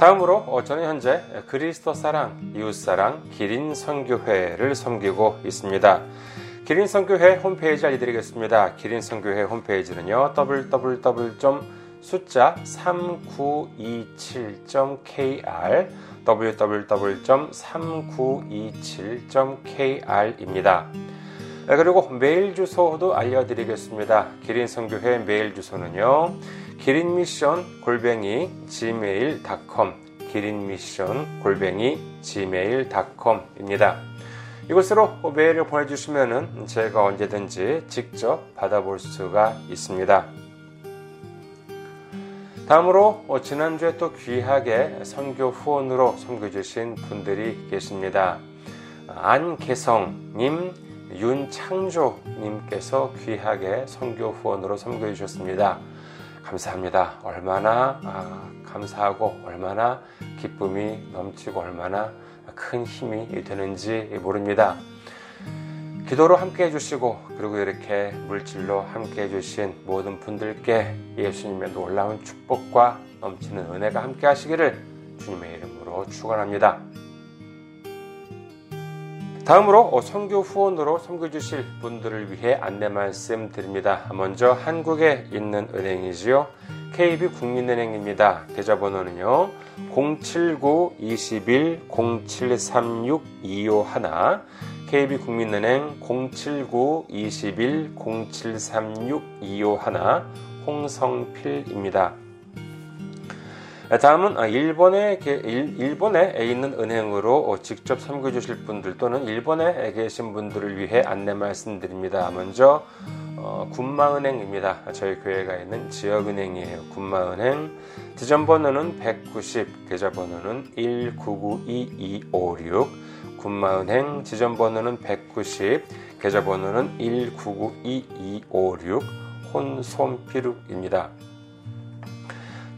다음으로 어, 저는 현재 그리스도 사랑, 이웃 사랑, 기린 선교회를 섬기고 있습니다. 기린 선교회 홈페이지 알려드리겠습니다. 기린 선교회 홈페이지는요, www. 숫자 3927.kr www.3927.kr입니다. 그리고 메일 주소도 알려드리겠습니다. 기린 선교회 메일 주소는요. 기린미션 골뱅이 gmail.com 기린미션 골뱅이 gmail.com입니다. 이곳으로 메일을 보내주시면 제가 언제든지 직접 받아볼 수가 있습니다. 다음으로 지난주에 또 귀하게 선교 후원으로 섬겨주신 분들이 계십니다. 안개성님, 윤창조님께서 귀하게 선교 후원으로 섬겨주셨습니다. 감사합니다. 얼마나 아, 감사하고 얼마나 기쁨이 넘치고 얼마나 큰 힘이 되는지 모릅니다. 기도로 함께 해주시고 그리고 이렇게 물질로 함께 해주신 모든 분들께 예수님의 놀라운 축복과 넘치는 은혜가 함께 하시기를 주님의 이름으로 축원합니다. 다음으로 선교 후원으로 섬겨주실 분들을 위해 안내 말씀 드립니다. 먼저 한국에 있는 은행이지요. KB국민은행입니다. 계좌번호는요. 079-21-0736-251 KB국민은행 079-21-0736-251 홍성필입니다. 다음은 아, 일본에, 일본에 있는 은행으로 직접 섬겨주실 분들 또는 일본에 계신 분들을 위해 안내 말씀드립니다. 먼저 어, 군마은행입니다. 저희 교회가 있는 지역은행이에요. 군마은행 지점 번호는 190, 계좌 번호는 1992256 군마은행 지점 번호는 190, 계좌 번호는 1992256 혼손피룩입니다.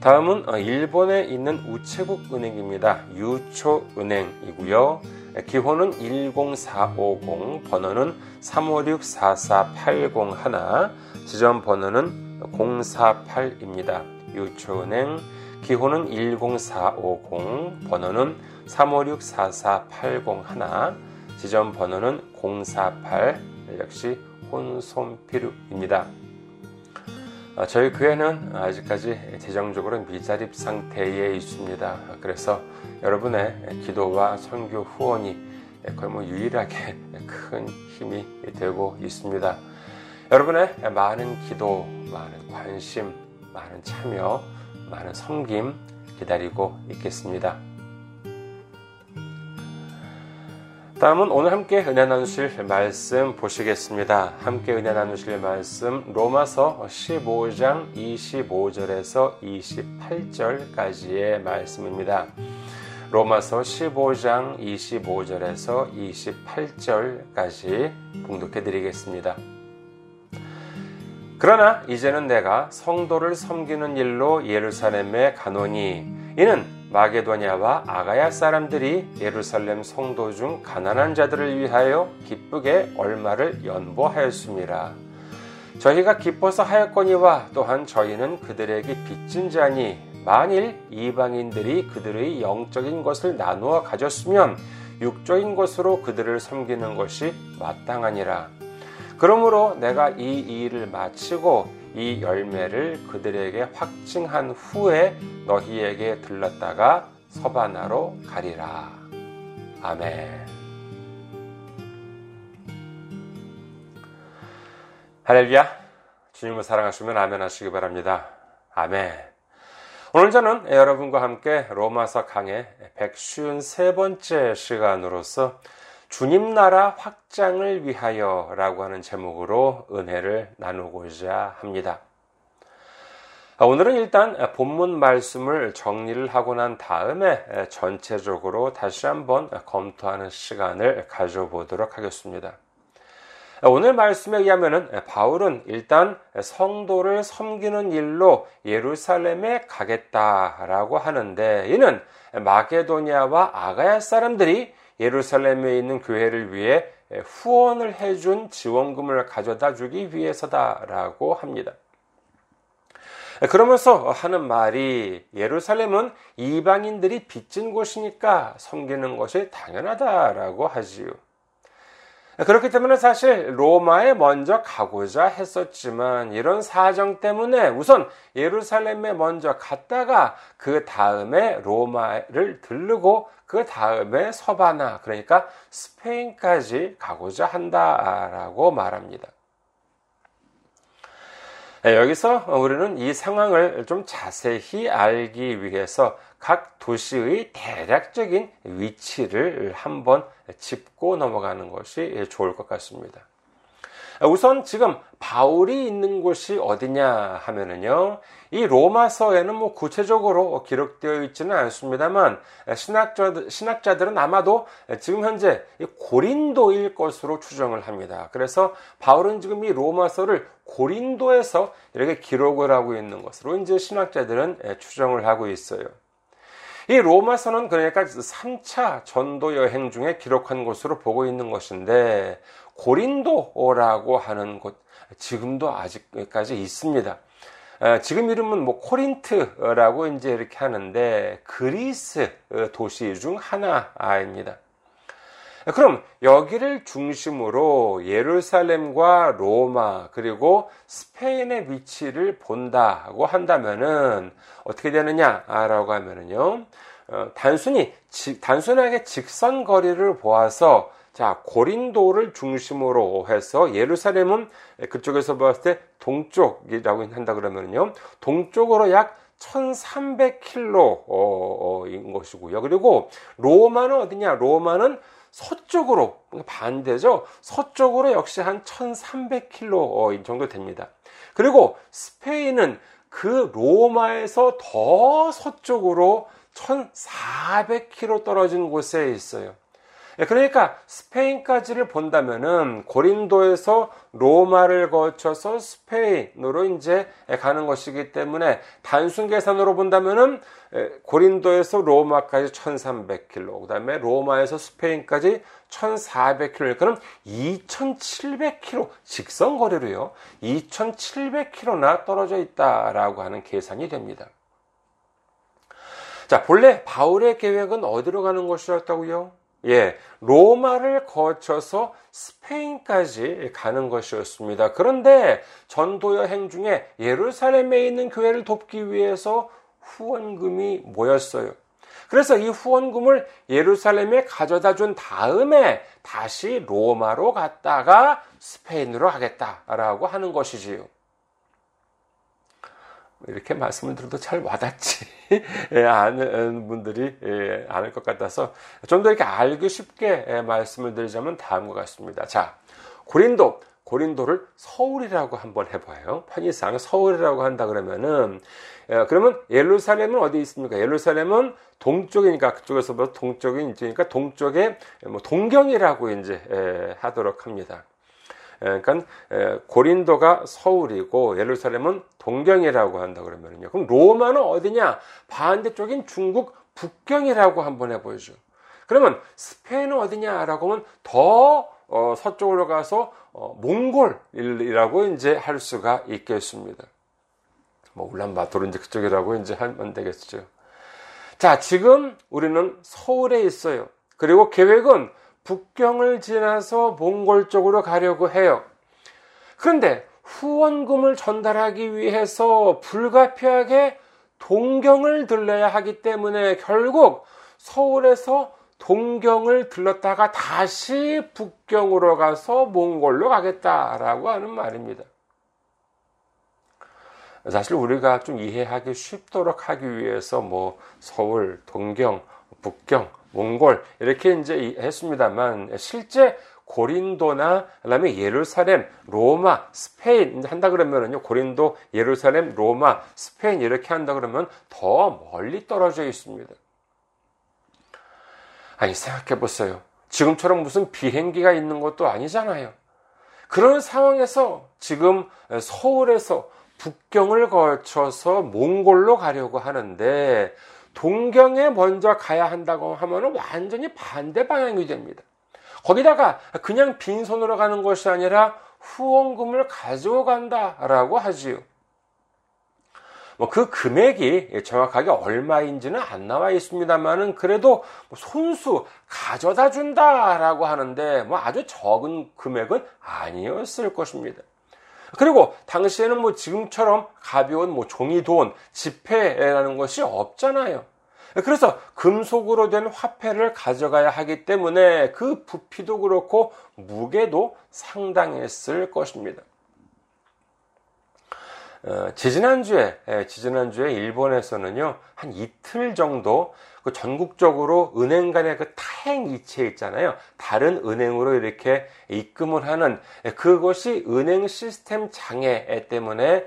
다음은 어, 일본에 있는 우체국 은행입니다. 유초은행이고요. 기호는 10450, 번호는 356-44801, 지점 번호는 048입니다. 유초은행 기호는 10450, 번호는 356-44801, 지점 번호는 048, 역시 혼손피루입니다. 아, 저희 교회는 아직까지 재정적으로 미자립 상태에 있습니다. 그래서 여러분의 기도와 선교 후원이 거의 뭐 유일하게 큰 힘이 되고 있습니다. 여러분의 많은 기도, 많은 관심, 많은 참여, 많은 섬김 기다리고 있겠습니다. 다음은 오늘 함께 은혜 나누실 말씀 보시겠습니다. 함께 은혜 나누실 말씀 로마서 15장 25절에서 28절까지의 말씀입니다. 로마서 15장 25절에서 28절까지 봉독해 드리겠습니다. 그러나 이제는 내가 성도를 섬기는 일로 예루살렘에 가노니 이는 마게도냐와 아가야 사람들이 예루살렘 성도 중 가난한 자들을 위하여 기쁘게 얼마를 연보하였습니다. 저희가 기뻐서 하였거니와 또한 저희는 그들에게 빚진 자니 만일 이방인들이 그들의 영적인 것을 나누어 가졌으면 육적인 것으로 그들을 섬기는 것이 마땅하니라. 그러므로 내가 이 일을 마치고 이 열매를 그들에게 확증한 후에 너희에게 들렀다가 서바나로 가리라. 아멘. 할렐루야. 주님을 사랑하시면 아멘 하시기 바랍니다. 아멘. 오늘 저는 여러분과 함께 로마서 강의 153번째 시간으로서 주님 나라 확장을 위하여 라고 하는 제목으로 은혜를 나누고자 합니다. 오늘은 일단 본문 말씀을 정리를 하고 난 다음에 전체적으로 다시 한번 검토하는 시간을 가져보도록 하겠습니다. 오늘 말씀에 의하면 바울은 일단 성도를 섬기는 일로 예루살렘에 가겠다라고 하는데 이는 마게도니아와 아가야 사람들이 예루살렘에 있는 교회를 위해 후원을 해준 지원금을 가져다 주기 위해서다라고 합니다. 그러면서 하는 말이 예루살렘은 이방인들이 빚진 곳이니까 섬기는 것이 당연하다라고 하지요. 그렇기 때문에 사실 로마에 먼저 가고자 했었지만 이런 사정 때문에 우선 예루살렘에 먼저 갔다가 그 다음에 로마를 들르고 그 다음에 서바나 그러니까 스페인까지 가고자 한다라고 말합니다. 네, 여기서 우리는 이 상황을 좀 자세히 알기 위해서 각 도시의 대략적인 위치를 한번 짚고 넘어가는 것이 좋을 것 같습니다. 우선 지금 바울이 있는 곳이 어디냐 하면은요, 이 로마서에는 뭐 구체적으로 기록되어 있지는 않습니다만, 신학자들, 신학자들은 아마도 지금 현재 고린도일 것으로 추정을 합니다. 그래서 바울은 지금 이 로마서를 고린도에서 이렇게 기록을 하고 있는 것으로 이제 신학자들은 추정을 하고 있어요. 이 로마서는 그러니까 3차 전도 여행 중에 기록한 것으로 보고 있는 것인데 고린도라고 하는 곳 지금도 아직까지 있습니다. 지금 이름은 뭐 코린트라고 이제 이렇게 하는데 그리스 도시 중 하나입니다. 그럼 여기를 중심으로 예루살렘과 로마 그리고 스페인의 위치를 본다고 한다면은 어떻게 되느냐라고 하면은요 어, 단순히 단순하게 직선 거리를 보아서 자 고린도를 중심으로 해서 예루살렘은 그쪽에서 봤을 때 동쪽이라고 한다 그러면요 동쪽으로 약 1300km인 것이고요. 그리고 로마는 어디냐? 로마는 서쪽으로 반대죠. 서쪽으로 역시 한 1300km 정도 됩니다. 그리고 스페인은 그 로마에서 더 서쪽으로 1400km 떨어진 곳에 있어요. 예, 그러니까 스페인까지를 본다면은 고린도에서 로마를 거쳐서 스페인으로 이제 가는 것이기 때문에 단순 계산으로 본다면은 예, 고린도에서 로마까지 1300km, 그 다음에 로마에서 스페인까지 1400km, 그럼 2700km 직선 거리로요. 2700km나 떨어져 있다라고 하는 계산이 됩니다. 자, 본래 바울의 계획은 어디로 가는 것이었다고요? 예, 로마를 거쳐서 스페인까지 가는 것이었습니다. 그런데 전도 여행 중에 예루살렘에 있는 교회를 돕기 위해서 후원금이 모였어요. 그래서 이 후원금을 예루살렘에 가져다 준 다음에 다시 로마로 갔다가 스페인으로 가겠다라고 하는 것이지요. 이렇게 말씀을 들어도 잘 와닿지 예, 않은 분들이 예, 않을 것 같아서 좀 더 이렇게 알기 쉽게 예, 말씀을 드리자면 다음과 같습니다. 자, 고린도, 고린도를 서울이라고 한번 해봐요. 편의상 서울이라고 한다 그러면은 그러면 예루살렘은 어디 있습니까? 예루살렘은 동쪽이니까 그쪽에서 뭐 동쪽이 있으니까 동쪽에 뭐 동경이라고 이제 하도록 합니다. 그러니까 고린도가 서울이고 예루살렘은 동경이라고 한다 그러면요. 그럼 로마는 어디냐? 반대쪽인 중국 북경이라고 한번 해보죠. 그러면 스페인은 어디냐라고 하면 더 어, 서쪽으로 가서 어, 몽골이라고 이제 할 수가 있겠습니다. 뭐 울란바토르 이제 그쪽이라고 이제 하면 되겠죠. 자, 지금 우리는 서울에 있어요. 그리고 계획은 북경을 지나서 몽골 쪽으로 가려고 해요. 그런데 후원금을 전달하기 위해서 불가피하게 동경을 들러야 하기 때문에 결국 서울에서 동경을 들렀다가 다시 북경으로 가서 몽골로 가겠다라고 하는 말입니다. 사실 우리가 좀 이해하기 쉽도록 하기 위해서 뭐 서울, 동경, 북경, 몽골 이렇게 이제 했습니다만 실제 고린도나 그다음에 예루살렘, 로마, 스페인 한다 그러면은요 고린도, 예루살렘, 로마, 스페인 이렇게 한다 그러면 더 멀리 떨어져 있습니다. 아니 생각해 보세요. 지금처럼 무슨 비행기가 있는 것도 아니잖아요. 그런 상황에서 지금 서울에서 북경을 거쳐서 몽골로 가려고 하는데 동경에 먼저 가야 한다고 하면 완전히 반대 방향이 됩니다. 거기다가 그냥 빈손으로 가는 것이 아니라 후원금을 가지고 간다라고 하지요. 뭐 그 금액이 정확하게 얼마인지는 안 나와 있습니다만은 그래도 뭐 손수 가져다 준다라고 하는데 뭐 아주 적은 금액은 아니었을 것입니다. 그리고 당시에는 뭐 지금처럼 가벼운 뭐 종이돈, 지폐라는 것이 없잖아요. 그래서 금속으로 된 화폐를 가져가야 하기 때문에 그 부피도 그렇고 무게도 상당했을 것입니다. 어, 지지난주에, 예, 지지난주에 일본에서는요, 한 이틀 정도 그 전국적으로 은행 간의 그 타행 이체 있잖아요. 다른 은행으로 이렇게 입금을 하는 그것이 은행 시스템 장애 때문에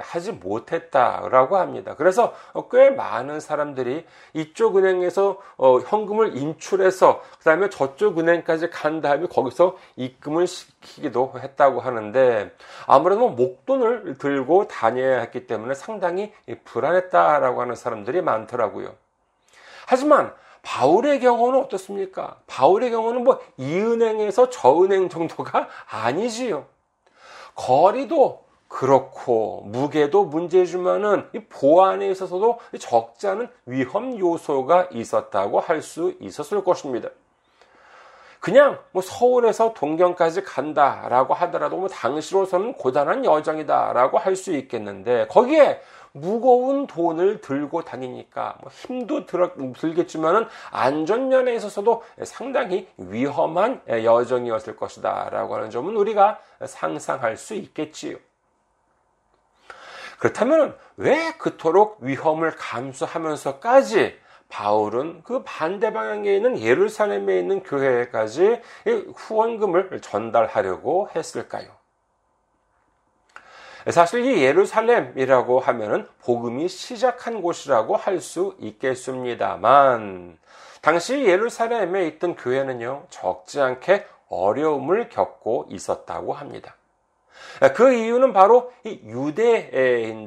하지 못했다라고 합니다. 그래서 꽤 많은 사람들이 이쪽 은행에서 어, 현금을 인출해서 그다음에 저쪽 은행까지 간 다음에 거기서 입금을 시키기도 했다고 하는데 아무래도 뭐 목돈을 들고 다녀야 했기 때문에 상당히 불안했다라고 하는 사람들이 많더라고요. 하지만 바울의 경우는 어떻습니까? 바울의 경우는 뭐 이 은행에서 저 은행 정도가 아니지요. 거리도 그렇고 무게도 문제지만은 이 보안에 있어서도 적지 않은 위험 요소가 있었다고 할 수 있었을 것입니다. 그냥 뭐 서울에서 동경까지 간다라고 하더라도 뭐 당시로서는 고단한 여정이다라고 할 수 있겠는데 거기에 무거운 돈을 들고 다니니까 뭐 힘도 들, 들겠지만은 안전면에 있어서도 상당히 위험한 여정이었을 것이다 라고 하는 점은 우리가 상상할 수 있겠지요. 그렇다면 왜 그토록 위험을 감수하면서까지 바울은 그 반대 방향에 있는 예루살렘에 있는 교회까지 후원금을 전달하려고 했을까요? 사실 이 예루살렘이라고 하면은 복음이 시작한 곳이라고 할 수 있겠습니다만 당시 예루살렘에 있던 교회는요 적지 않게 어려움을 겪고 있었다고 합니다. 그 이유는 바로 이 유대인들과의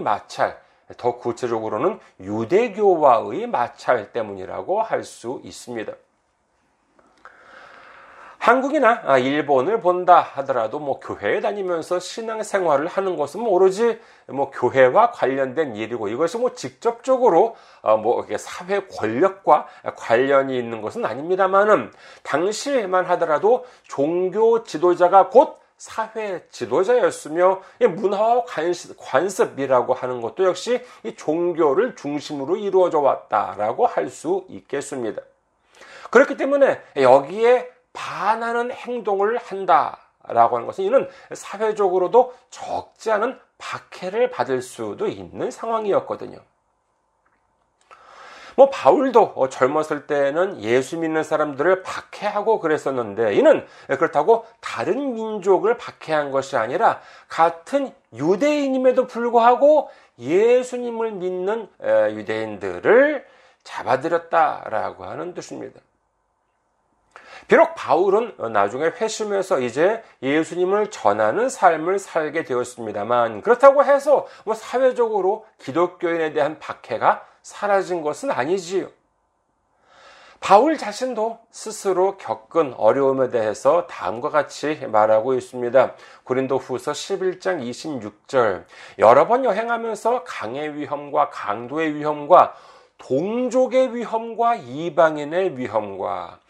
마찰, 더 구체적으로는 유대교와의 마찰 때문이라고 할 수 있습니다. 한국이나 아, 일본을 본다 하더라도 뭐 교회에 다니면서 신앙 생활을 하는 것은 뭐 오로지 뭐 교회와 관련된 일이고 이것이 뭐 직접적으로 어, 뭐 사회 권력과 관련이 있는 것은 아닙니다만은 당시에만 하더라도 종교 지도자가 곧 사회 지도자였으며 문화와 관습, 이라고 하는 것도 역시 이 종교를 중심으로 이루어져 왔다라고 할 수 있겠습니다. 그렇기 때문에 여기에 반하는 행동을 한다라고 하는 것은 이는 사회적으로도 적지 않은 박해를 받을 수도 있는 상황이었거든요. 뭐 바울도 젊었을 때는 예수 믿는 사람들을 박해하고 그랬었는데 이는 그렇다고 다른 민족을 박해한 것이 아니라 같은 유대인임에도 불구하고 예수님을 믿는 유대인들을 잡아들였다라고 하는 뜻입니다. 비록 바울은 나중에 회심해서 이제 예수님을 전하는 삶을 살게 되었습니다만 그렇다고 해서 뭐 사회적으로 기독교인에 대한 박해가 사라진 것은 아니지요. 바울 자신도 스스로 겪은 어려움에 대해서 다음과 같이 말하고 있습니다. 고린도 후서 11장 26절. 여러 번 여행하면서 강의 위험과 강도의 위험과 동족의 위험과 이방인의 위험과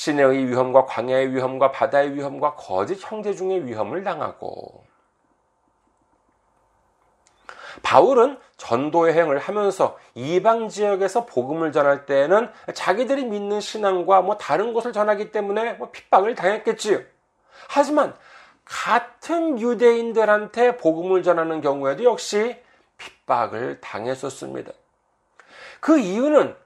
시내의 위험과 광야의 위험과 바다의 위험과 거짓 형제 중의 위험을 당하고 바울은 전도 여행을 하면서 이방 지역에서 복음을 전할 때에는 자기들이 믿는 신앙과 뭐 다른 것을 전하기 때문에 뭐 핍박을 당했겠지요. 하지만 같은 유대인들한테 복음을 전하는 경우에도 역시 핍박을 당했었습니다. 그 이유는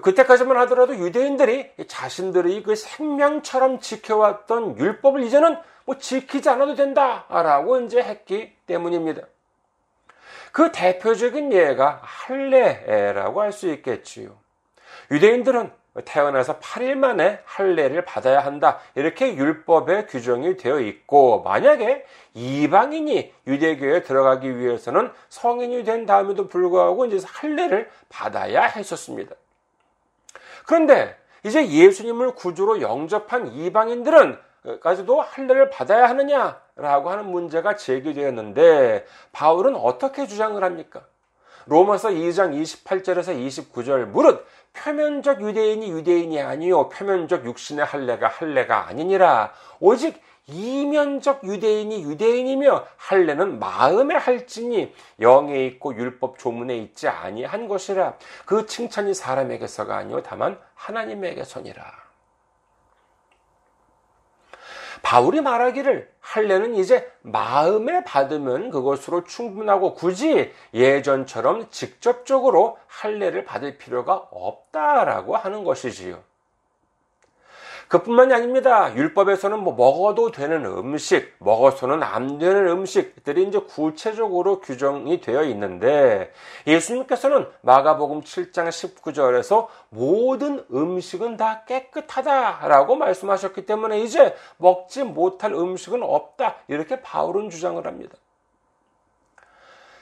그때까지만 하더라도 유대인들이 자신들의 그 생명처럼 지켜왔던 율법을 이제는 뭐 지키지 않아도 된다라고 이제 했기 때문입니다. 그 대표적인 예가 할례라고 할 수 있겠지요. 유대인들은 태어나서 8일 만에 할례를 받아야 한다. 이렇게 율법에 규정이 되어 있고 만약에 이방인이 유대교에 들어가기 위해서는 성인이 된 다음에도 불구하고 이제 할례를 받아야 했었습니다. 그런데 이제 예수님을 구주로 영접한 이방인들은 까지도 할례를 받아야 하느냐라고 하는 문제가 제기되었는데 바울은 어떻게 주장을 합니까? 로마서 2장 28절에서 29절 무릇 표면적 유대인이 유대인이 아니요 표면적 육신의 할례가 할례가 아니니라 오직 이면적 유대인이 유대인이며 할례는 마음에 할지니 영에 있고 율법 조문에 있지 아니한 것이라 그 칭찬이 사람에게서가 아니요 다만 하나님에게서니라 바울이 말하기를 할례는 이제 마음에 받으면 그것으로 충분하고 굳이 예전처럼 직접적으로 할례를 받을 필요가 없다라고 하는 것이지요. 그뿐만이 아닙니다. 율법에서는 뭐 먹어도 되는 음식, 먹어서는 안 되는 음식들이 이제 구체적으로 규정이 되어 있는데 예수님께서는 마가복음 7장 19절에서 모든 음식은 다 깨끗하다라고 말씀하셨기 때문에 이제 먹지 못할 음식은 없다. 이렇게 바울은 주장을 합니다.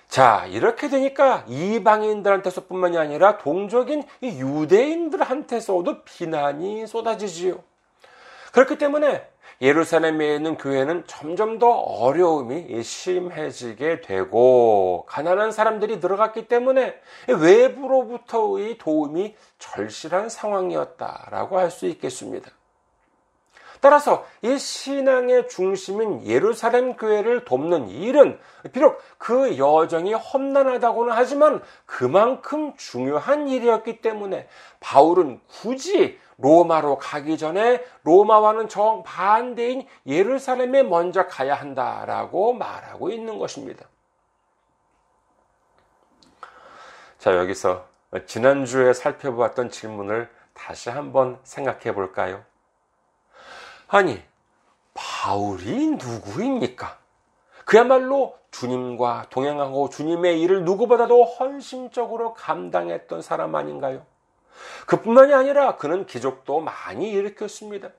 자, 이렇게 되니까 이방인들한테서뿐만이 아니라 동족인 유대인들한테서도 비난이 쏟아지지요. 그렇기 때문에 예루살렘에 있는 교회는 점점 더 어려움이 심해지게 되고 가난한 사람들이 들어갔기 때문에 외부로부터의 도움이 절실한 상황이었다라고 할 수 있겠습니다. 따라서 이 신앙의 중심인 예루살렘 교회를 돕는 일은 비록 그 여정이 험난하다고는 하지만 그만큼 중요한 일이었기 때문에 바울은 굳이 로마로 가기 전에 로마와는 정반대인 예루살렘에 먼저 가야 한다라고 말하고 있는 것입니다. 자, 여기서 지난주에 살펴보았던 질문을 다시 한번 생각해 볼까요? 아니, 바울이 누구입니까? 그야말로 주님과 동행하고 주님의 일을 누구보다도 헌신적으로 감당했던 사람 아닌가요? 그뿐만이 아니라 그는 기적도 많이 일으켰습니다.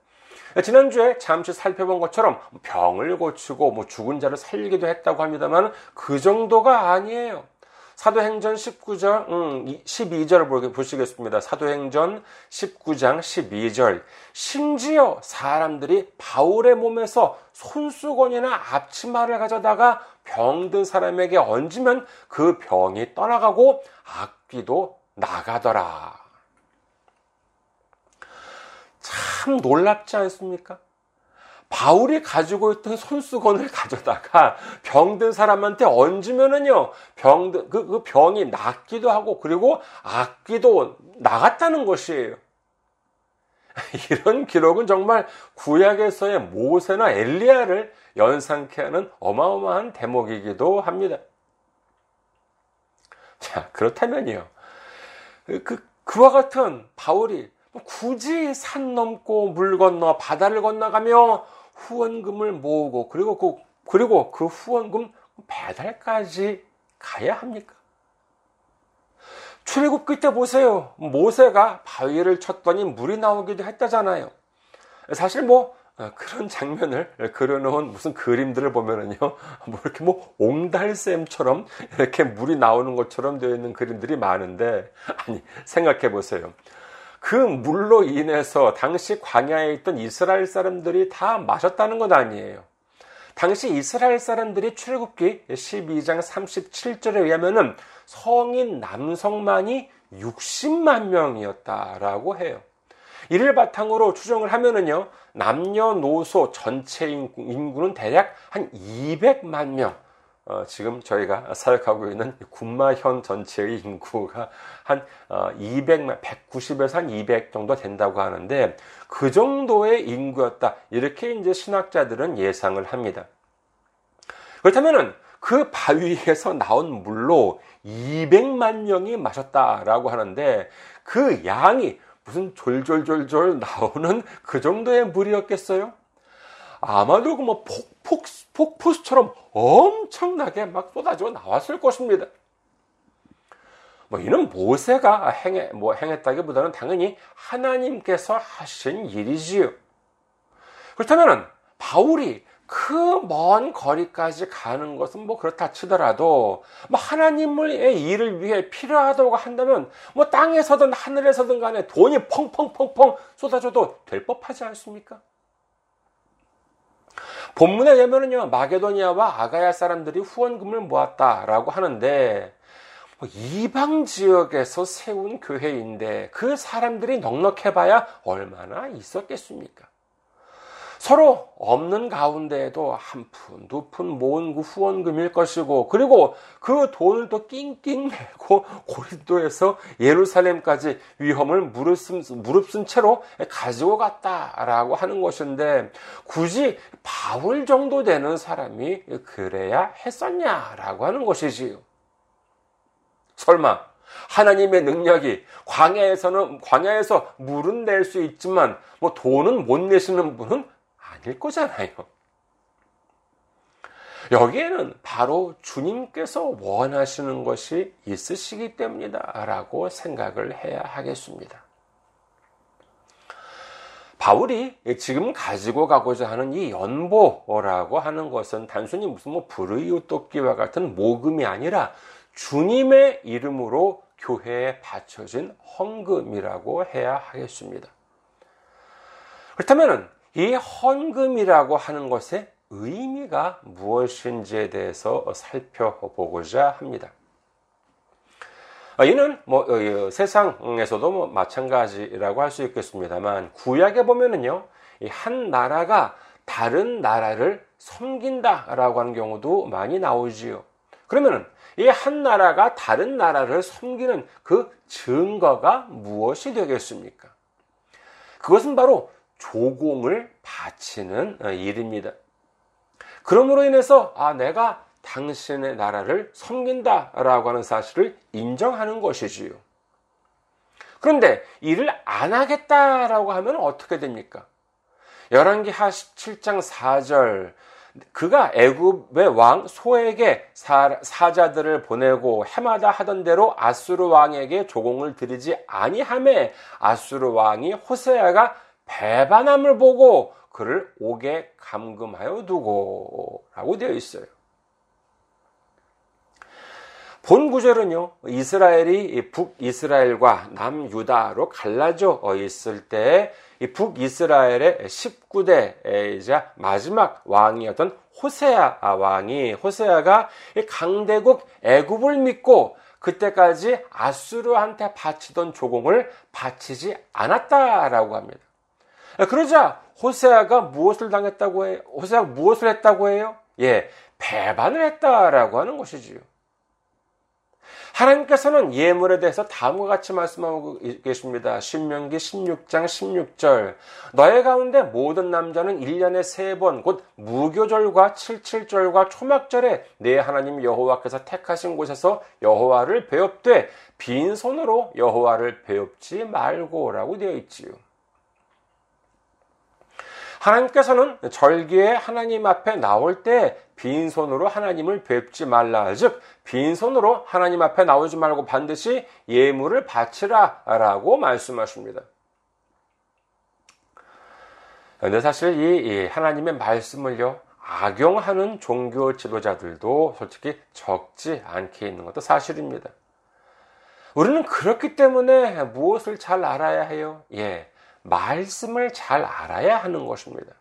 지난주에 잠시 살펴본 것처럼 병을 고치고 뭐 죽은 자를 살리기도 했다고 합니다만 그 정도가 아니에요. 사도행전 19장 음, 12절 보시겠습니다. 사도행전 19장 12절 심지어 사람들이 바울의 몸에서 손수건이나 앞치마를 가져다가 병든 사람에게 얹으면 그 병이 떠나가고 악귀도 나가더라. 참 놀랍지 않습니까? 바울이 가지고 있던 손수건을 가져다가 병든 사람한테 얹으면은요, 병든, 그, 그 병이 낫기도 하고, 그리고 악기도 나갔다는 것이에요. 이런 기록은 정말 구약에서의 모세나 엘리야를 연상케 하는 어마어마한 대목이기도 합니다. 자, 그렇다면요. 그, 그와 같은 바울이 굳이 산 넘고 물 건너 바다를 건너가며 후원금을 모으고 그리고 그 그리고 그 후원금 배달까지 가야 합니까? 출애굽기 때 보세요. 모세가 바위를 쳤더니 물이 나오기도 했다잖아요. 사실 뭐 어, 그런 장면을 그려놓은 무슨 그림들을 보면은요, 뭐 이렇게 뭐 옹달샘처럼 이렇게 물이 나오는 것처럼 되어 있는 그림들이 많은데, 아니, 생각해 보세요. 그 물로 인해서 당시 광야에 있던 이스라엘 사람들이 다 마셨다는 것 아니에요. 당시 이스라엘 사람들이 출애굽기 12장 37절에 의하면은 성인 남성만이 60만 명이었다라고 해요. 이를 바탕으로 추정을 하면은요, 남녀노소 전체 인구 는 대략 한 200만 명, 어, 지금 저희가 사역하고 있는 군마현 전체의 인구가 한 200만, 어, 190에서 한 200 정도 된다고 하는데 그 정도의 인구였다. 이렇게 이제 신학자들은 예상을 합니다. 그렇다면은 그 바위에서 나온 물로 200만 명이 마셨다라고 하는데 그 양이 무슨 졸졸졸졸 나오는 그 정도의 물이었겠어요? 아마도 그뭐폭 폭 폭포수처럼 엄청나게 막 쏟아져 나왔을 것입니다. 뭐 이는 모세가 행해 뭐 행했다기보다는 당연히 하나님께서 하신 일이지요. 그렇다면 바울이 그 먼 거리까지 가는 것은 뭐 그렇다 치더라도 뭐 하나님의 일을 위해 필요하다고 한다면 뭐 땅에서든 하늘에서든 간에 돈이 펑펑펑펑 쏟아져도 될 법하지 않습니까? 본문에 의하면요 마게도니아와 아가야 사람들이 후원금을 모았다라고 하는데 뭐 이방 지역에서 세운 교회인데 그 사람들이 넉넉해봐야 얼마나 있었겠습니까? 서로 없는 가운데에도 한 푼, 두 푼 모은 그 후원금일 것이고, 그리고 그 돈을 또 낑낑 메고 고린도에서 예루살렘까지 위험을 무릅쓴, 무릅쓴 채로 가지고 갔다라고 하는 것인데, 굳이 바울 정도 되는 사람이 그래야 했었냐라고 하는 것이지요. 설마, 하나님의 능력이 광야에서는 광야에서 물은 낼 수 있지만 뭐 돈은 못 내시는 분은 아닐 거잖아요. 여기에는 바로 주님께서 원하시는 것이 있으시기 때문이다. 라고 생각을 해야 하겠습니다. 바울이 지금 가지고 가고자 하는 이 연보라고 하는 것은 단순히 무슨 뭐 불의의 토끼와 같은 모금이 아니라 주님의 이름으로 교회에 바쳐진 헌금이라고 해야 하겠습니다. 그렇다면 이 헌금이라고 하는 것의 의미가 무엇인지에 대해서 살펴보고자 합니다. 아, 이는 뭐 어, 세상에서도 뭐 마찬가지라고 할 수 있겠습니다만 구약에 보면은요 한 나라가 다른 나라를 섬긴다라고 하는 경우도 많이 나오지요. 그러면은 이 한 나라가 다른 나라를 섬기는 그 증거가 무엇이 되겠습니까? 그것은 바로 조공을 바치는 어, 일입니다. 그러므로 인해서 아 내가 당신의 나라를 섬긴다라고 하는 사실을 인정하는 것이지요. 그런데 일을 안 하겠다라고 하면 어떻게 됩니까? 열왕기 하 7장 4절 그가 애굽의 왕 소에게 사자들을 보내고 해마다 하던 대로 아수르 왕에게 조공을 드리지 아니함에 아수르 왕이 호세아가 배반함을 보고 그를 옥에 감금하여 두고 라고 되어 있어요. 본 구절은요, 이스라엘이 북이스라엘과 남유다로 갈라져 있을 때, 북이스라엘의 19대이자 마지막 왕이었던 호세아 왕이, 호세아가 강대국 애굽을 믿고 그때까지 아수르한테 바치던 조공을 바치지 않았다라고 합니다. 그러자 호세아가 무엇을 당했다고 해요? 호세아가 무엇을 했다고 해요? 예, 배반을 했다라고 하는 것이지요. 하나님께서는 예물에 대해서 다음과 같이 말씀하고 계십니다. 신명기 16장 16절. 너의 가운데 모든 남자는 1년에 세 번, 곧 무교절과 칠칠절과 초막절에 내 하나님 여호와께서 택하신 곳에서 여호와를 배웁되 빈손으로 여호와를 배웁지 말고라고 되어 있지요. 하나님께서는 절기에 하나님 앞에 나올 때 빈손으로 하나님을 뵙지 말라. 즉, 빈손으로 하나님 앞에 나오지 말고 반드시 예물을 바치라. 라고 말씀하십니다. 근데 사실 이 하나님의 말씀을요, 악용하는 종교 지도자들도 솔직히 적지 않게 있는 것도 사실입니다. 우리는 그렇기 때문에 무엇을 잘 알아야 해요? 예. 말씀을 잘 알아야 하는 것입니다.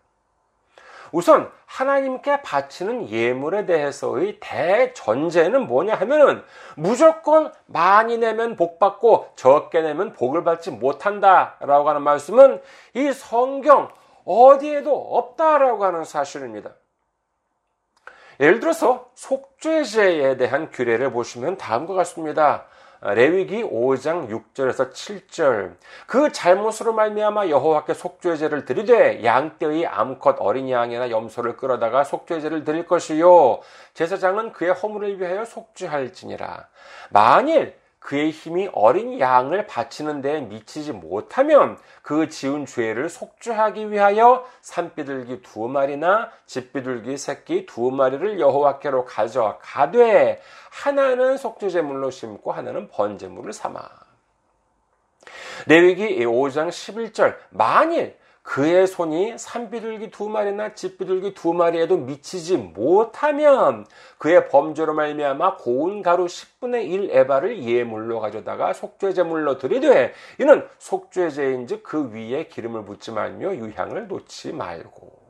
우선 하나님께 바치는 예물에 대해서의 대전제는 뭐냐 하면은 무조건 많이 내면 복 받고 적게 내면 복을 받지 못한다라고 하는 말씀은 이 성경 어디에도 없다라고 하는 사실입니다. 예를 들어서 속죄제에 대한 규례를 보시면 다음과 같습니다. 레위기 5장 6절에서 7절. 그 잘못으로 말미암아 여호와께 속죄 제를 드리되 양떼의 암컷 어린 양이나 염소를 끌어다가 속죄 제를 드릴 것이요. 제사장은 그의 허물을 위하여 속죄할지니라. 만일 그의 힘이 어린 양을 바치는 데 미치지 못하면 그 지은 죄를 속죄하기 위하여 산비둘기 두 마리나 집비둘기 새끼 두 마리를 여호와께로 가져가되 하나는 속죄제물로 심고 하나는 번제물을 삼아. 레위기 5장 11절 만일 그의 손이 산비둘기 두 마리나 집비둘기 두 마리에도 미치지 못하면 그의 범죄로 말미암아 고운 가루 10분의 1 에바를 예물로 가져다가 속죄제물로 드리되 이는 속죄제인즉 그 위에 기름을 붓지 말며 유향을 놓지 말고.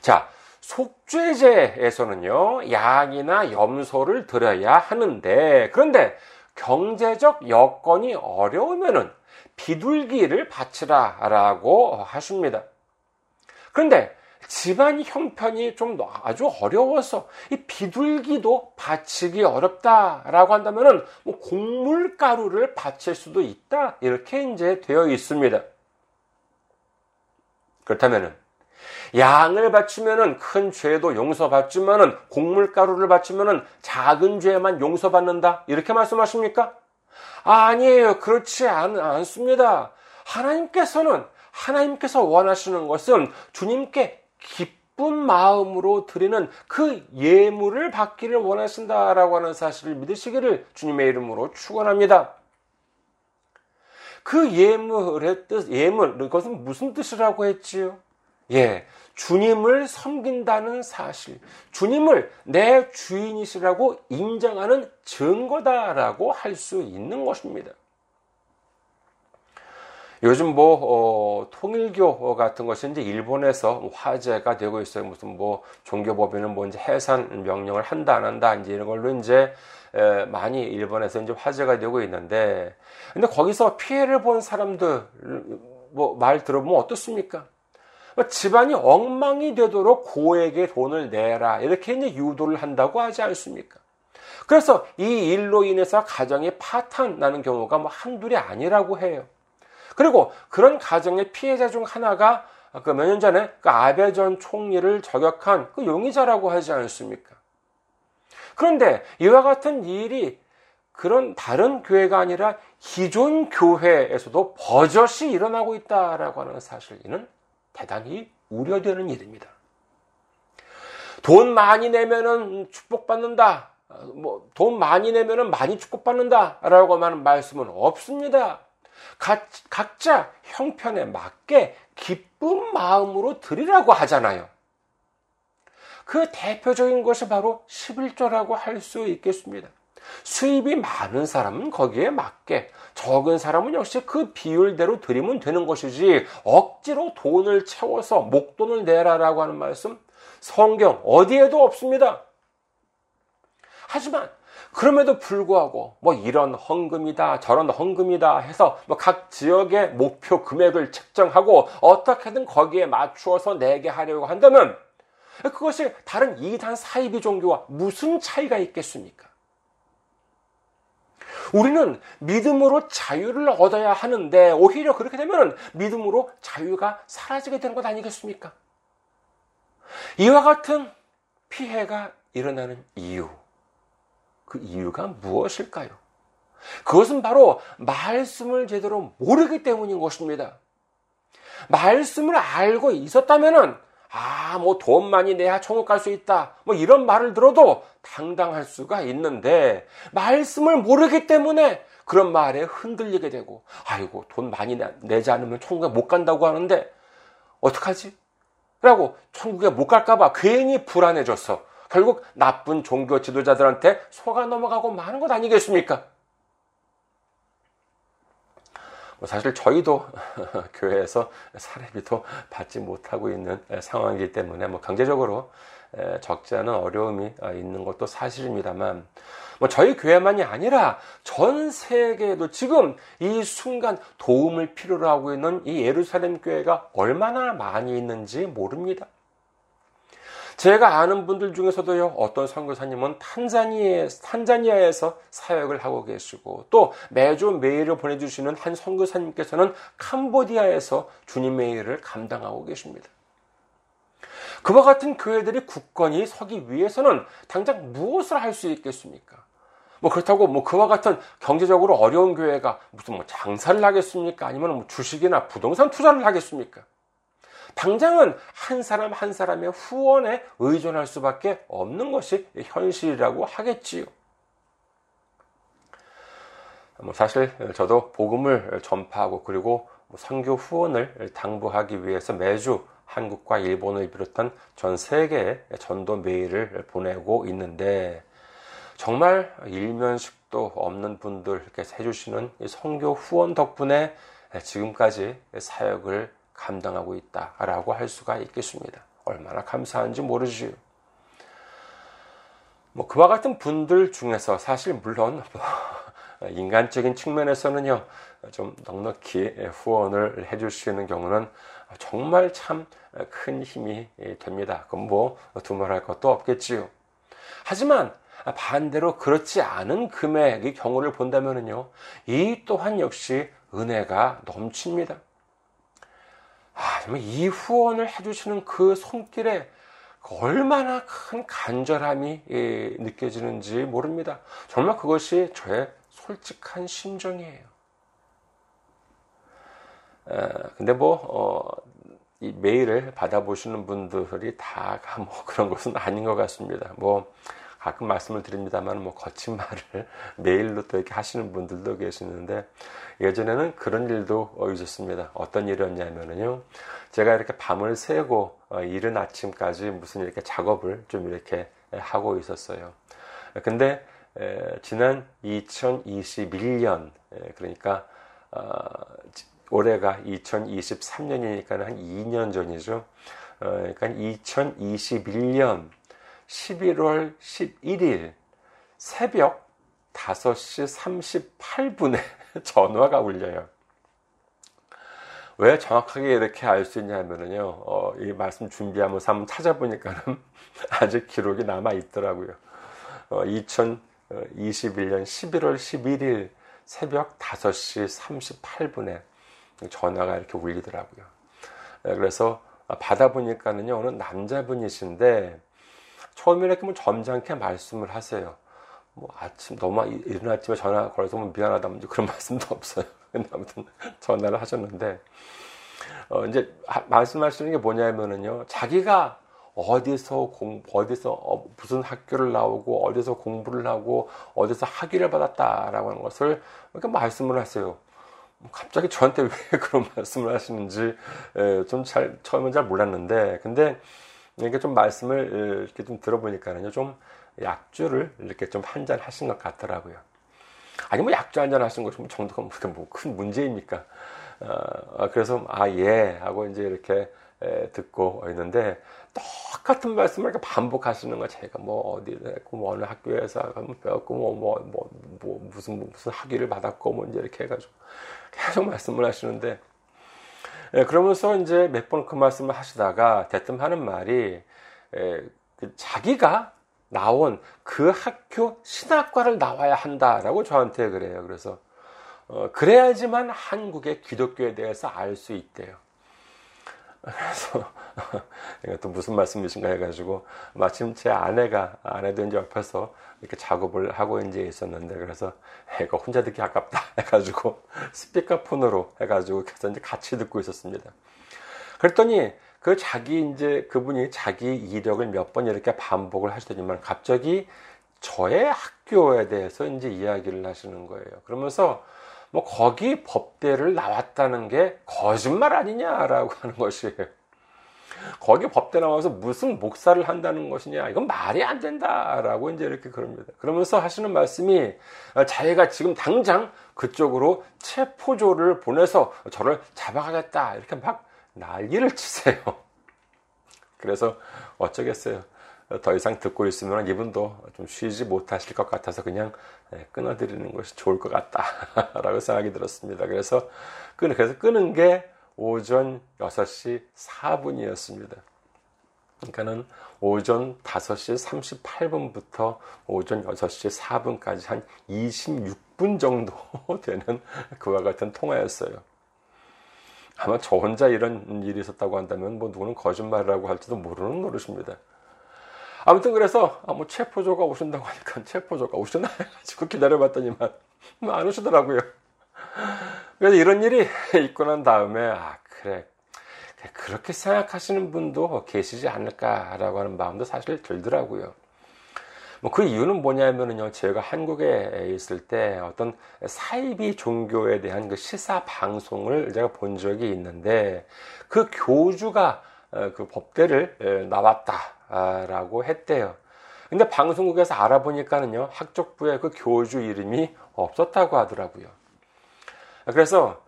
자 속죄제에서는요 양이나 염소를 드려야 하는데 그런데 경제적 여건이 어려우면은 비둘기를 바치라라고 하십니다. 그런데 집안 형편이 좀 아주 어려워서 이 비둘기도 바치기 어렵다라고 한다면은 뭐 곡물가루를 바칠 수도 있다 이렇게 이제 되어 있습니다. 그렇다면은 양을 바치면은 큰 죄도 용서받지만은 곡물가루를 바치면은 작은 죄만 용서받는다 이렇게 말씀하십니까? 아니에요. 그렇지 않, 않습니다. 하나님께서는 하나님께서 원하시는 것은 주님께 기쁜 마음으로 드리는 그 예물을 받기를 원하신다라고 하는 사실을 믿으시기를 주님의 이름으로 축원합니다. 그 예물의 뜻, 예물, 그것은 무슨 뜻이라고 했지요? 예, 주님을 섬긴다는 사실, 주님을 내 주인이시라고 인정하는 증거다라고 할 수 있는 것입니다. 요즘 뭐 어, 통일교 같은 것이 이제 일본에서 화제가 되고 있어요. 무슨 뭐 종교법인은 뭐 이제 해산 명령을 한다 안 한다 이제 이런 걸로 이제 에, 많이 일본에서 이제 화제가 되고 있는데 근데 거기서 피해를 본 사람들 뭐 말 들어보면 어떻습니까? 뭐 집안이 엉망이 되도록 고에게 돈을 내라 이렇게 이제 유도를 한다고 하지 않습니까? 그래서 이 일로 인해서 가정이 파탄 나는 경우가 뭐 한둘이 아니라고 해요. 그리고 그런 가정의 피해자 중 하나가 그 몇 년 전에 그 아베 전 총리를 저격한 그 용의자라고 하지 않습니까? 그런데 이와 같은 일이 그런 다른 교회가 아니라 기존 교회에서도 버젓이 일어나고 있다라고 하는 사실은 대단히 우려되는 일입니다. 돈 많이 내면은 축복받는다. 뭐, 돈 많이 내면은 많이 축복받는다. 라고 하는 말씀은 없습니다. 각, 각자 형편에 맞게 기쁜 마음으로 드리라고 하잖아요. 그 대표적인 것이 바로 11조라고 할 수 있겠습니다. 수입이 많은 사람은 거기에 맞게 적은 사람은 역시 그 비율대로 드리면 되는 것이지 억지로 돈을 채워서 목돈을 내라라고 하는 말씀 성경 어디에도 없습니다. 하지만 그럼에도 불구하고 뭐 이런 헌금이다 저런 헌금이다 해서 뭐 각 지역의 목표 금액을 책정하고 어떻게든 거기에 맞추어서 내게 하려고 한다면 그것이 다른 이단 사이비 종교와 무슨 차이가 있겠습니까? 우리는 믿음으로 자유를 얻어야 하는데 오히려 그렇게 되면 믿음으로 자유가 사라지게 되는 것 아니겠습니까? 이와 같은 피해가 일어나는 이유. 그 이유가 무엇일까요? 그것은 바로 말씀을 제대로 모르기 때문인 것입니다. 말씀을 알고 있었다면 아, 뭐 돈 많이 내야 천국 갈 수 있다. 뭐 이런 말을 들어도 당당할 수가 있는데 말씀을 모르기 때문에 그런 말에 흔들리게 되고 아이고 돈 많이 내지 않으면 천국에 못 간다고 하는데 어떡하지? 라고 천국에 못 갈까봐 괜히 불안해졌어. 결국 나쁜 종교 지도자들한테 속아 넘어가고 마는 것 아니겠습니까? 뭐 사실 저희도 교회에서 사례비도 받지 못하고 있는 상황이기 때문에 뭐 경제적으로 적지 않은 어려움이 아, 있는 것도 사실입니다만 뭐 저희 교회만이 아니라 전 세계에도 지금 이 순간 도움을 필요로 하고 있는 이 예루살렘 교회가 얼마나 많이 있는지 모릅니다. 제가 아는 분들 중에서도요, 어떤 선교사님은 탄자니에, 탄자니아에서 사역을 하고 계시고, 또 매주 메일을 보내주시는 한 선교사님께서는 캄보디아에서 주님의 일을 감당하고 계십니다. 그와 같은 교회들이 굳건히 서기 위해서는 당장 무엇을 할 수 있겠습니까? 뭐 그렇다고 뭐 그와 같은 경제적으로 어려운 교회가 무슨 뭐 장사를 하겠습니까? 아니면 뭐 주식이나 부동산 투자를 하겠습니까? 당장은 한 사람 한 사람의 후원에 의존할 수밖에 없는 것이 현실이라고 하겠지요. 뭐 사실 저도 복음을 전파하고 그리고 선교 후원을 당부하기 위해서 매주 한국과 일본을 비롯한 전 세계에 전도 메일을 보내고 있는데 정말 일면식도 없는 분들 이렇게 해주시는 성교 후원 덕분에 지금까지 사역을 감당하고 있다라고 할 수가 있겠습니다. 얼마나 감사한지 모르지요. 뭐 그와 같은 분들 중에서 사실 물론 인간적인 측면에서는요 좀 넉넉히 후원을 해줄 수 있는 경우는 정말 참 큰 힘이 됩니다. 그건 뭐 두말할 것도 없겠지요. 하지만 반대로 그렇지 않은 금액의 경우를 본다면요, 이 또한 역시 은혜가 넘칩니다. 아, 정말 이 후원을 해주시는 그 손길에 얼마나 큰 간절함이 예, 느껴지는지 모릅니다. 정말 그것이 저의 솔직한 심정이에요. 근데 뭐, 어, 이 메일을 받아보시는 분들이 다뭐 그런 것은 아닌 것 같습니다. 뭐, 가끔 말씀을 드립니다만 뭐 거친 말을 메일로 또 이렇게 하시는 분들도 계시는데 예전에는 그런 일도 있었습니다. 어떤 일이었냐면요. 제가 이렇게 밤을 새고 어, 이른 아침까지 무슨 이렇게 작업을 좀 이렇게 하고 있었어요. 근데 지난 2021년 그러니까 어, 올해가 2023년이니까 한 2년 전이죠. 어, 그러니까 2021년 11월 11일 새벽 5시 38분에 전화가 울려요. 왜 정확하게 이렇게 알 수 있냐면요. 어, 이 말씀 준비하면서 한번 찾아보니까는 아직 기록이 남아 있더라고요. 어, 2021년 11월 11일 새벽 5시 38분에 전화가 이렇게 울리더라고요. 네, 그래서 받아보니까는요, 어느 남자분이신데, 처음에 이렇게 뭐 점잖게 말씀을 하세요. 뭐 아침 너무 아침에 전화 걸어서 뭐 미안하다 뭐 그런 말씀도 없어요. 근데 아무튼 전화를 하셨는데 어 이제 하, 말씀하시는 게 뭐냐면은요. 자기가 어디서 공 어디서 어, 무슨 학교를 나오고 어디서 공부를 하고 어디서 학위를 받았다라고 하는 것을 이렇게 말씀을 하세요. 뭐 갑자기 저한테 왜 그런 말씀을 하시는지 좀 잘 처음엔 잘 몰랐는데 근데 이렇게 좀 말씀을 이렇게 좀 들어보니까는요, 좀 약주를 이렇게 좀 한 잔 하신 것 같더라고요. 아니, 뭐 약주 한 잔 하신 거 정도가 뭐큰 문제입니까? 어, 그래서, 아, 예, 하고 이제 이렇게 에, 듣고 있는데, 똑같은 말씀을 이렇게 반복하시는 거 제가 뭐 어디 했고, 뭐 어느 학교에서 배웠고, 뭐, 뭐, 뭐, 뭐, 무슨, 무슨 학위를 받았고, 뭐 이제 이렇게 해가지고 계속 말씀을 하시는데, 예, 그러면서 이제 몇 번 그 말씀을 하시다가 대뜸 하는 말이 예, 그 자기가 나온 그 학교 신학과를 나와야 한다라고 저한테 그래요. 그래서 어, 그래야지만 한국의 기독교에 대해서 알 수 있대요. 그래서 이것도 무슨 말씀이신가 해가지고 마침 제 아내가 아내도 이제 옆에서 이렇게 작업을 하고 이제 있었는데 그래서 애가 혼자 듣기 아깝다 해가지고 스피커폰으로 해가지고 그래서 이제 같이 듣고 있었습니다. 그랬더니 그 자기 이제 그분이 자기 이력을 몇 번 이렇게 반복을 하시더니만 갑자기 저의 학교에 대해서 이제 이야기를 하시는 거예요. 그러면서 뭐 거기 법대를 나왔다는 게 거짓말 아니냐라고 하는 것이에요. 거기 법대 나와서 무슨 목사를 한다는 것이냐 이건 말이 안 된다라고 이제 이렇게 그럽니다. 그러면서 하시는 말씀이 자기가 지금 당장 그쪽으로 체포조를 보내서 저를 잡아가겠다 이렇게 막 난리를 치세요. 그래서 어쩌겠어요. 더 이상 듣고 있으면 이분도 좀 쉬지 못하실 것 같아서 그냥 예, 끊어드리는 것이 좋을 것 같다라고 생각이 들었습니다. 그래서 끊, 그래서 끄는 게 오전 6시 4분이었습니다. 그러니까는 오전 5시 38분부터 오전 6시 4분까지 한 26분 정도 되는 그와 같은 통화였어요. 아마 저 혼자 이런 일이 있었다고 한다면 뭐 누구는 거짓말이라고 할지도 모르는 노릇입니다. 아무튼 그래서 아, 뭐 체포조가 오신다고 하니까 체포조가 오시나 해가지고 기다려봤더니만 뭐안 오시더라고요. 그래서 이런 일이 있고 난 다음에 아 그래 그렇게 생각하시는 분도 계시지 않을까라고 하는 마음도 사실 들더라고요. 뭐 그 이유는 뭐냐면요. 제가 한국에 있을 때 어떤 사이비 종교에 대한 그 시사 방송을 제가 본 적이 있는데 그 교주가 어, 그 법대를 나왔다라고 했대요. 근데 방송국에서 알아보니까는요. 학적부에 그 교주 이름이 없었다고 하더라고요. 그래서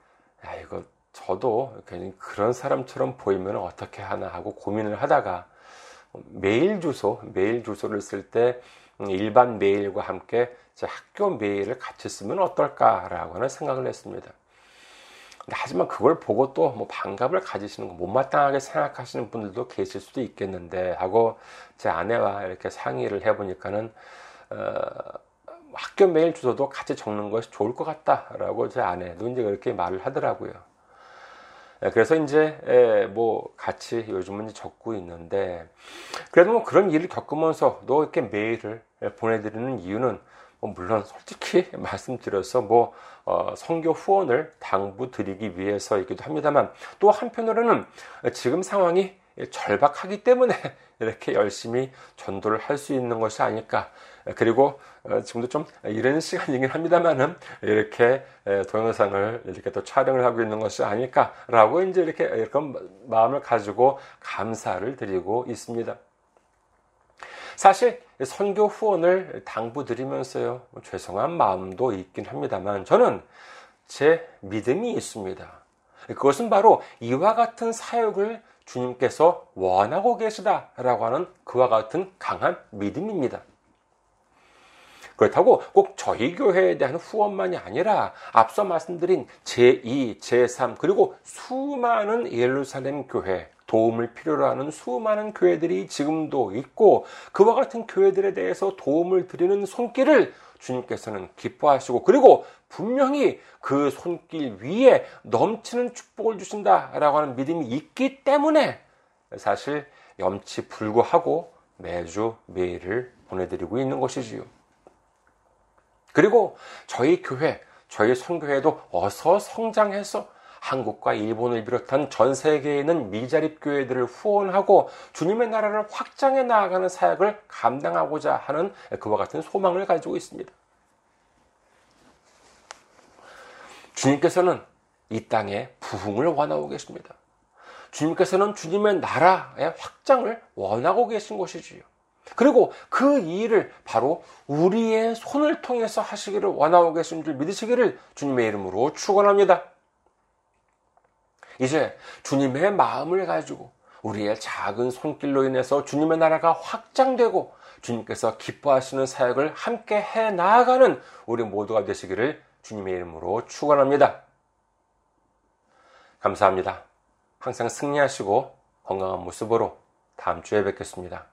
야 이거 저도 괜히 그런 사람처럼 보이면 어떻게 하나 하고 고민을 하다가 메일 주소, 메일 주소를 쓸 때 일반 메일과 함께 제 학교 메일을 같이 쓰면 어떨까라고 하는 생각을 했습니다. 하지만 그걸 보고 또 뭐 반갑을 가지시는 거 못마땅하게 생각하시는 분들도 계실 수도 있겠는데 하고 제 아내와 이렇게 상의를 해보니까는 어, 학교 메일 주소도 같이 적는 것이 좋을 것 같다라고 제 아내도 이제 그렇게 말을 하더라고요. 예, 그래서 이제 예, 뭐 같이 요즘은 적고 있는데 그래도 뭐 그런 일을 겪으면서도 이렇게 메일을 보내드리는 이유는 뭐 물론 솔직히 말씀드려서 뭐 어, 성교 후원을 당부드리기 위해서이기도 합니다만 또 한편으로는 지금 상황이 절박하기 때문에 이렇게 열심히 전도를 할 수 있는 것이 아닐까 그리고 어, 지금도 좀 이런 시간이긴 합니다만은 이렇게 동영상을 이렇게 또 촬영을 하고 있는 것이 아닐까라고 이제 이렇게 이런 마음을 가지고 감사를 드리고 있습니다. 사실 선교 후원을 당부드리면서요 뭐 죄송한 마음도 있긴 합니다만 저는 제 믿음이 있습니다. 그것은 바로 이와 같은 사역을 주님께서 원하고 계시다라고 하는 그와 같은 강한 믿음입니다. 그렇다고 꼭 저희 교회에 대한 후원만이 아니라 앞서 말씀드린 제2, 제3 그리고 수많은 예루살렘 교회 도움을 필요로 하는 수많은 교회들이 지금도 있고 그와 같은 교회들에 대해서 도움을 드리는 손길을 주님께서는 기뻐하시고 그리고 분명히 그 손길 위에 넘치는 축복을 주신다라고 하는 믿음이 있기 때문에 사실 염치 불구하고 매주 메일을 보내드리고 있는 것이지요. 그리고 저희 교회, 저희 선교회도 어서 성장해서 한국과 일본을 비롯한 전 세계에 있는 미자립 교회들을 후원하고 주님의 나라를 확장해 나아가는 사역을 감당하고자 하는 그와 같은 소망을 가지고 있습니다. 주님께서는 이 땅에 부흥을 원하고 계십니다. 주님께서는 주님의 나라의 확장을 원하고 계신 것이지요. 그리고 그 일을 바로 우리의 손을 통해서 하시기를 원하고 계신 줄 믿으시기를 주님의 이름으로 축원합니다. 이제 주님의 마음을 가지고 우리의 작은 손길로 인해서 주님의 나라가 확장되고 주님께서 기뻐하시는 사역을 함께 해 나아가는 우리 모두가 되시기를 주님의 이름으로 축원합니다. 감사합니다. 항상 승리하시고 건강한 모습으로 다음 주에 뵙겠습니다.